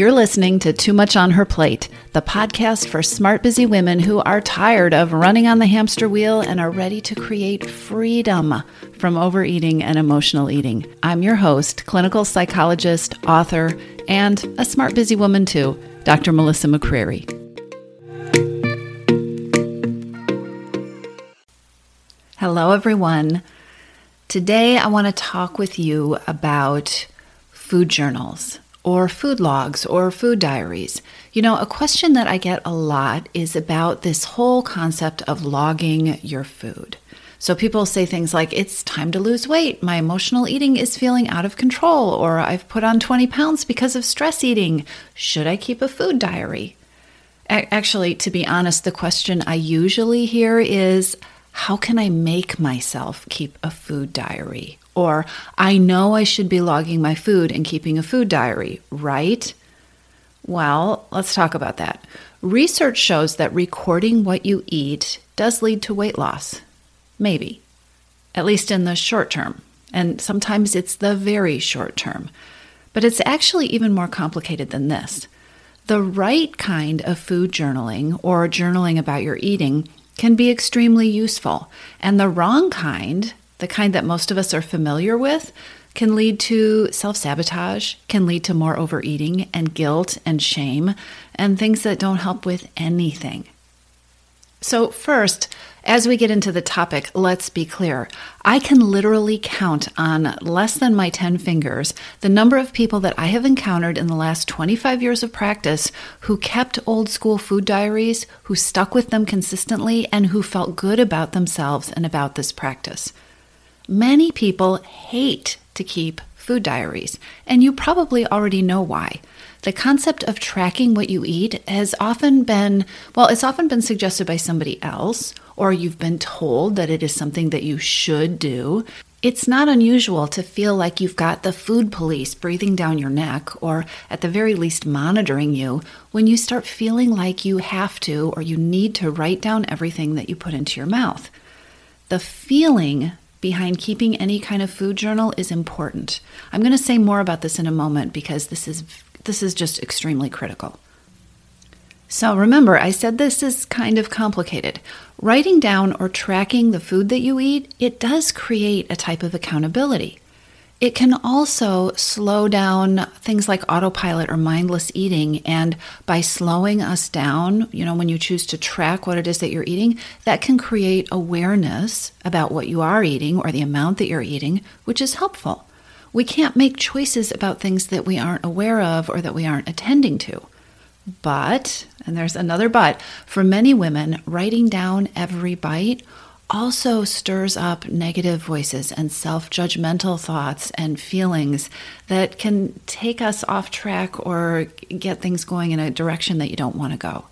You're listening to Too Much on Her Plate, the podcast for smart, busy women who are tired of running on the hamster wheel and are ready to create freedom from overeating and emotional eating. I'm your host, clinical psychologist, author, and a smart, busy woman too, Dr. Melissa McCreery. Hello, everyone. Today, I want to talk with you about food journals or food logs or food diaries. You know, a question that I get a lot is about this whole concept of logging your food. So people say things like, it's time to lose weight, my emotional eating is feeling out of control, or I've put on 20 pounds because of stress eating. Should I keep a food diary? Actually, to be honest, the question I usually hear is, how can I make myself keep a food diary? Or, I know I should be logging my food and keeping a food diary, right? Well, let's talk about that. Research shows that recording what you eat does lead to weight loss. Maybe, at least in the short term. And sometimes it's the very short term. But it's actually even more complicated than this. The right kind of food journaling or journaling about your eating can be extremely useful, and the wrong kind the kind that most of us are familiar with, can lead to self sabotage, can lead to more overeating and guilt and shame, and things that don't help with anything. So, first, as we get into the topic, let's be clear. I can literally count on less than my 10 fingers the number of people that I have encountered in the last 25 years of practice who kept old school food diaries, who stuck with them consistently, and who felt good about themselves and about this practice. Many people hate to keep food diaries, and you probably already know why. The concept of tracking what you eat has often been, well, it's often been suggested by somebody else, or you've been told that it is something that you should do. It's not unusual to feel like you've got the food police breathing down your neck, or at the very least monitoring you, when you start feeling like you have to or you need to write down everything that you put into your mouth. The feeling behind keeping any kind of food journal is important. I'm going to say more about this in a moment because this is this is just extremely critical. So remember, I said this is kind of complicated. Writing down or tracking the food that you eat, it does create a type of accountability. It can also slow down things like autopilot or mindless eating. And by slowing us down, you know, when you choose to track what it is that you're eating, that can create awareness about what you are eating or the amount that you're eating, which is helpful. We can't make choices about things that we aren't aware of or that we aren't attending to. But, and there's another but, for many women, writing down every bite also stirs up negative voices and self judgmental thoughts and feelings that can take us off track or get things going in a direction that you don't want to go.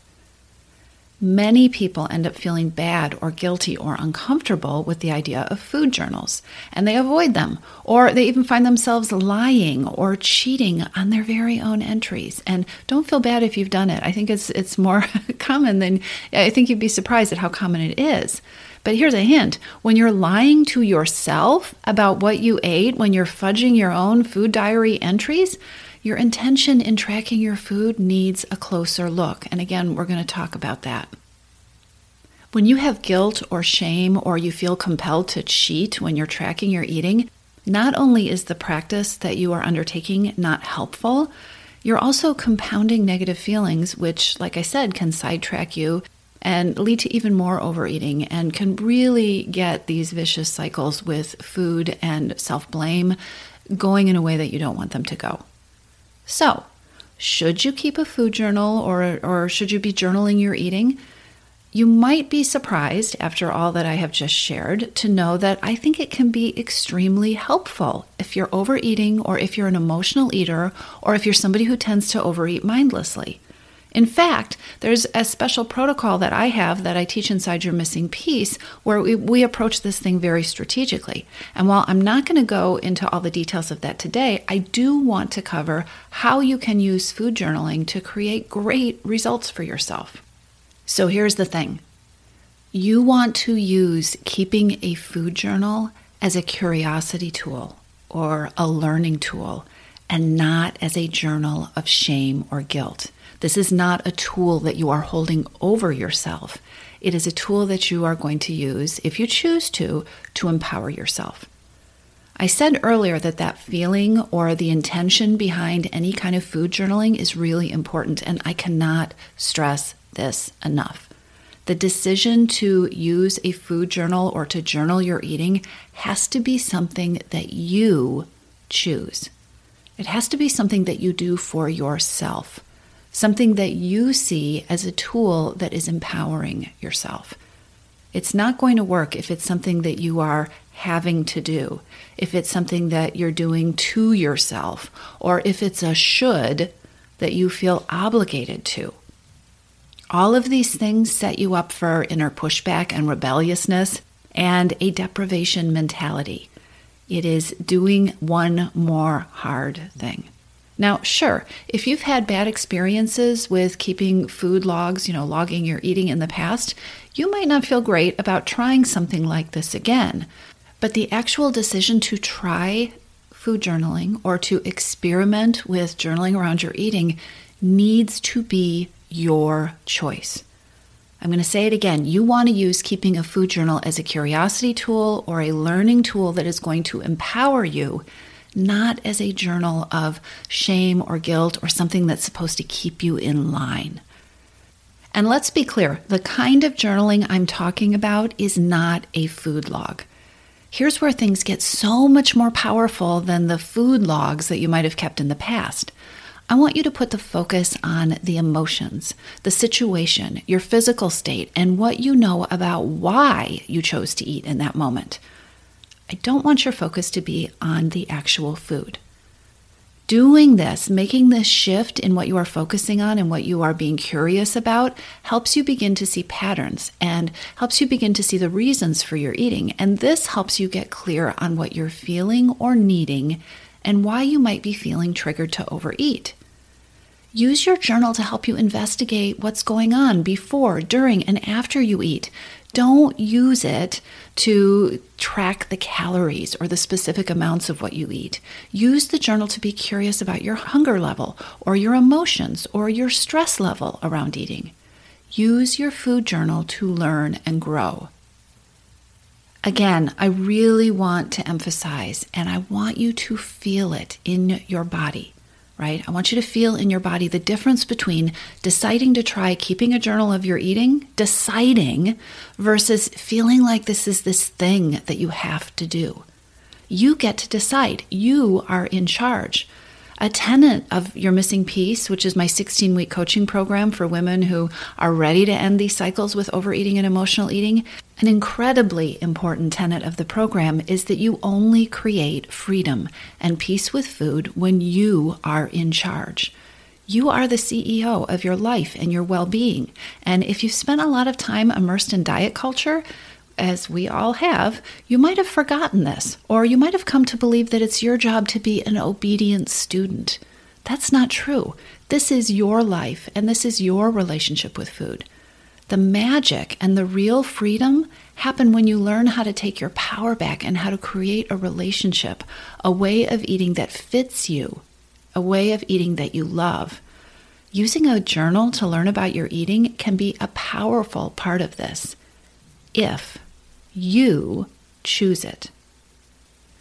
Many people end up feeling bad or guilty or uncomfortable with the idea of food journals, and they avoid them, or they even find themselves lying or cheating on their very own entries. And don't feel bad if you've done it. I think it's it's more common than I think you'd be surprised at how common it is. But here's a hint when you're lying to yourself about what you ate, when you're fudging your own food diary entries, your intention in tracking your food needs a closer look. And again, we're going to talk about that. When you have guilt or shame, or you feel compelled to cheat when you're tracking your eating, not only is the practice that you are undertaking not helpful, you're also compounding negative feelings, which, like I said, can sidetrack you and lead to even more overeating and can really get these vicious cycles with food and self blame going in a way that you don't want them to go. So, should you keep a food journal or, or should you be journaling your eating? You might be surprised, after all that I have just shared, to know that I think it can be extremely helpful if you're overeating or if you're an emotional eater or if you're somebody who tends to overeat mindlessly. In fact, there's a special protocol that I have that I teach inside your missing piece where we, we approach this thing very strategically. And while I'm not going to go into all the details of that today, I do want to cover how you can use food journaling to create great results for yourself. So here's the thing you want to use keeping a food journal as a curiosity tool or a learning tool and not as a journal of shame or guilt. This is not a tool that you are holding over yourself. It is a tool that you are going to use, if you choose to, to empower yourself. I said earlier that that feeling or the intention behind any kind of food journaling is really important, and I cannot stress this enough. The decision to use a food journal or to journal your eating has to be something that you choose. It has to be something that you do for yourself, something that you see as a tool that is empowering yourself. It's not going to work if it's something that you are having to do, if it's something that you're doing to yourself, or if it's a should that you feel obligated to. All of these things set you up for inner pushback and rebelliousness and a deprivation mentality. It is doing one more hard thing. Now, sure, if you've had bad experiences with keeping food logs, you know, logging your eating in the past, you might not feel great about trying something like this again. But the actual decision to try food journaling or to experiment with journaling around your eating needs to be your choice. I'm going to say it again. You want to use keeping a food journal as a curiosity tool or a learning tool that is going to empower you, not as a journal of shame or guilt or something that's supposed to keep you in line. And let's be clear the kind of journaling I'm talking about is not a food log. Here's where things get so much more powerful than the food logs that you might have kept in the past. I want you to put the focus on the emotions, the situation, your physical state, and what you know about why you chose to eat in that moment. I don't want your focus to be on the actual food. Doing this, making this shift in what you are focusing on and what you are being curious about, helps you begin to see patterns and helps you begin to see the reasons for your eating. And this helps you get clear on what you're feeling or needing and why you might be feeling triggered to overeat. Use your journal to help you investigate what's going on before, during, and after you eat. Don't use it to track the calories or the specific amounts of what you eat. Use the journal to be curious about your hunger level or your emotions or your stress level around eating. Use your food journal to learn and grow. Again, I really want to emphasize and I want you to feel it in your body right? I want you to feel in your body the difference between deciding to try keeping a journal of your eating, deciding, versus feeling like this is this thing that you have to do. You get to decide. You are in charge. A tenet of your missing piece, which is my 16 week coaching program for women who are ready to end these cycles with overeating and emotional eating, an incredibly important tenet of the program is that you only create freedom and peace with food when you are in charge. You are the CEO of your life and your well being. And if you've spent a lot of time immersed in diet culture, as we all have, you might have forgotten this, or you might have come to believe that it's your job to be an obedient student. That's not true. This is your life, and this is your relationship with food. The magic and the real freedom happen when you learn how to take your power back and how to create a relationship, a way of eating that fits you, a way of eating that you love. Using a journal to learn about your eating can be a powerful part of this if you choose it.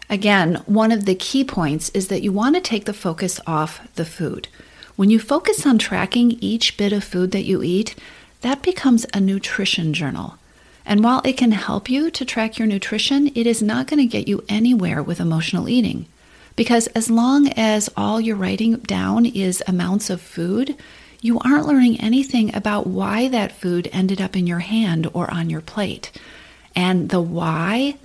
Again, one of the key points is that you want to take the focus off the food. When you focus on tracking each bit of food that you eat, that becomes a nutrition journal. And while it can help you to track your nutrition, it is not going to get you anywhere with emotional eating. Because as long as all you're writing down is amounts of food, you aren't learning anything about why that food ended up in your hand or on your plate. And the why,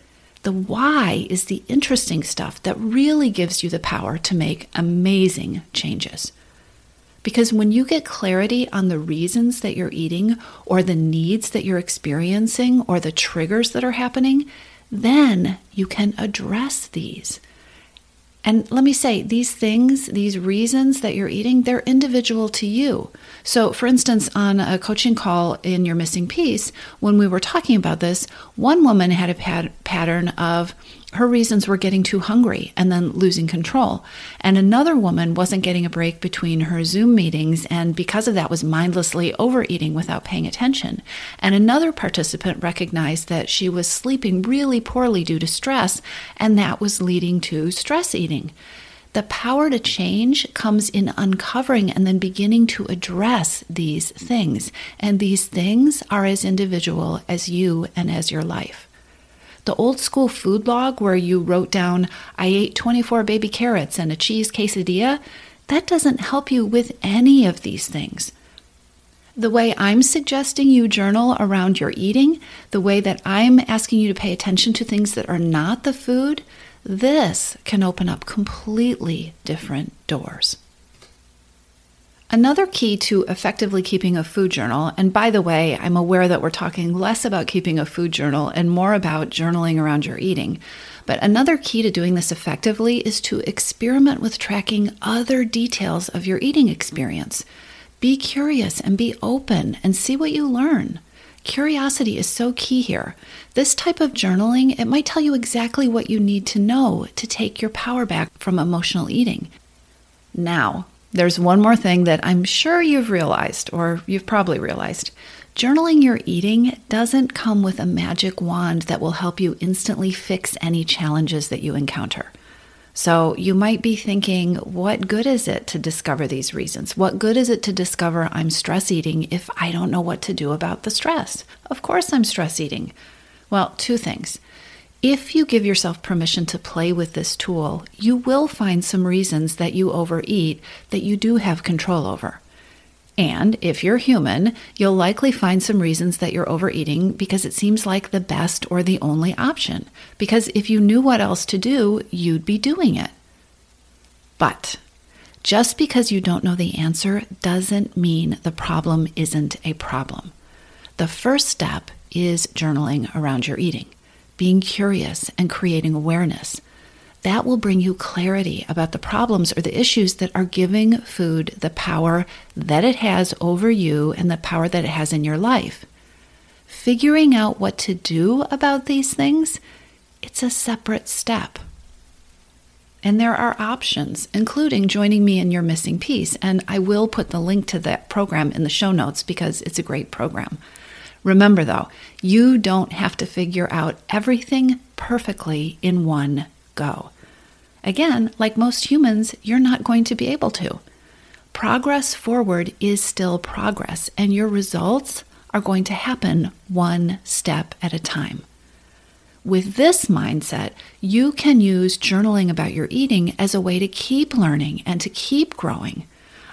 the why is the interesting stuff that really gives you the power to make amazing changes. Because when you get clarity on the reasons that you're eating, or the needs that you're experiencing, or the triggers that are happening, then you can address these. And let me say, these things, these reasons that you're eating, they're individual to you. So, for instance, on a coaching call in Your Missing Piece, when we were talking about this, one woman had a pat- pattern of her reasons were getting too hungry and then losing control. And another woman wasn't getting a break between her Zoom meetings and because of that was mindlessly overeating without paying attention. And another participant recognized that she was sleeping really poorly due to stress and that was leading to stress eating. The power to change comes in uncovering and then beginning to address these things. And these things are as individual as you and as your life. The old school food log where you wrote down, I ate 24 baby carrots and a cheese quesadilla, that doesn't help you with any of these things. The way I'm suggesting you journal around your eating, the way that I'm asking you to pay attention to things that are not the food, this can open up completely different doors. Another key to effectively keeping a food journal, and by the way, I'm aware that we're talking less about keeping a food journal and more about journaling around your eating. But another key to doing this effectively is to experiment with tracking other details of your eating experience. Be curious and be open and see what you learn. Curiosity is so key here. This type of journaling, it might tell you exactly what you need to know to take your power back from emotional eating. Now, there's one more thing that I'm sure you've realized, or you've probably realized. Journaling your eating doesn't come with a magic wand that will help you instantly fix any challenges that you encounter. So you might be thinking, what good is it to discover these reasons? What good is it to discover I'm stress eating if I don't know what to do about the stress? Of course, I'm stress eating. Well, two things. If you give yourself permission to play with this tool, you will find some reasons that you overeat that you do have control over. And if you're human, you'll likely find some reasons that you're overeating because it seems like the best or the only option. Because if you knew what else to do, you'd be doing it. But just because you don't know the answer doesn't mean the problem isn't a problem. The first step is journaling around your eating being curious and creating awareness. That will bring you clarity about the problems or the issues that are giving food the power that it has over you and the power that it has in your life. Figuring out what to do about these things, it's a separate step. And there are options, including joining me in your missing piece. And I will put the link to that program in the show notes because it's a great program. Remember, though, you don't have to figure out everything perfectly in one go. Again, like most humans, you're not going to be able to. Progress forward is still progress, and your results are going to happen one step at a time. With this mindset, you can use journaling about your eating as a way to keep learning and to keep growing.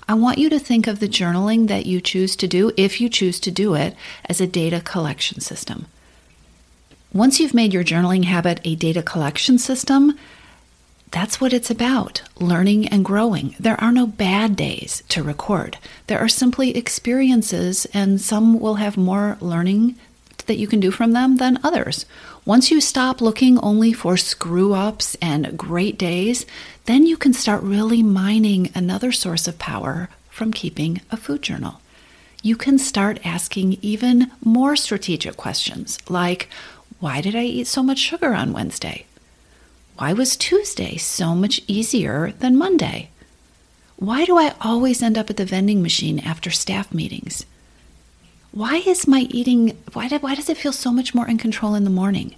I want you to think of the journaling that you choose to do, if you choose to do it, as a data collection system. Once you've made your journaling habit a data collection system, that's what it's about learning and growing. There are no bad days to record. There are simply experiences, and some will have more learning that you can do from them than others. Once you stop looking only for screw ups and great days, then you can start really mining another source of power from keeping a food journal. You can start asking even more strategic questions like, why did I eat so much sugar on Wednesday? Why was Tuesday so much easier than Monday? Why do I always end up at the vending machine after staff meetings? Why is my eating why, did, why does it feel so much more in control in the morning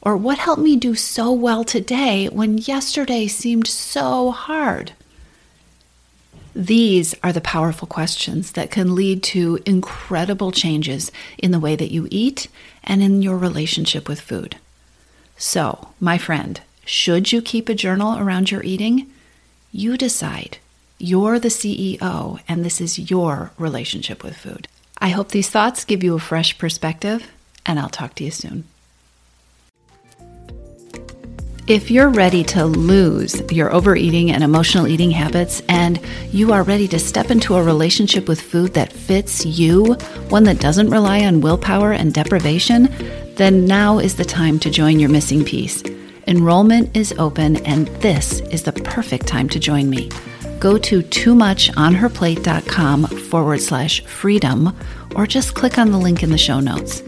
or what helped me do so well today when yesterday seemed so hard these are the powerful questions that can lead to incredible changes in the way that you eat and in your relationship with food. So, my friend, should you keep a journal around your eating? You decide. You're the CEO, and this is your relationship with food. I hope these thoughts give you a fresh perspective, and I'll talk to you soon. If you're ready to lose your overeating and emotional eating habits, and you are ready to step into a relationship with food that fits you, one that doesn't rely on willpower and deprivation, then now is the time to join your missing piece. Enrollment is open, and this is the perfect time to join me go to toomuchonherplate.com forward slash freedom or just click on the link in the show notes.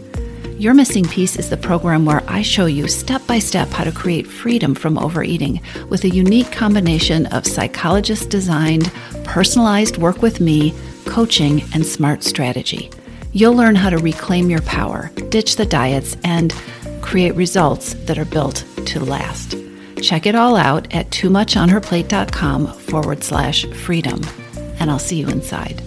Your Missing Piece is the program where I show you step by step how to create freedom from overeating with a unique combination of psychologist designed, personalized work with me, coaching, and smart strategy. You'll learn how to reclaim your power, ditch the diets, and create results that are built to last. Check it all out at toomuchonherplate.com forward slash freedom, and I'll see you inside.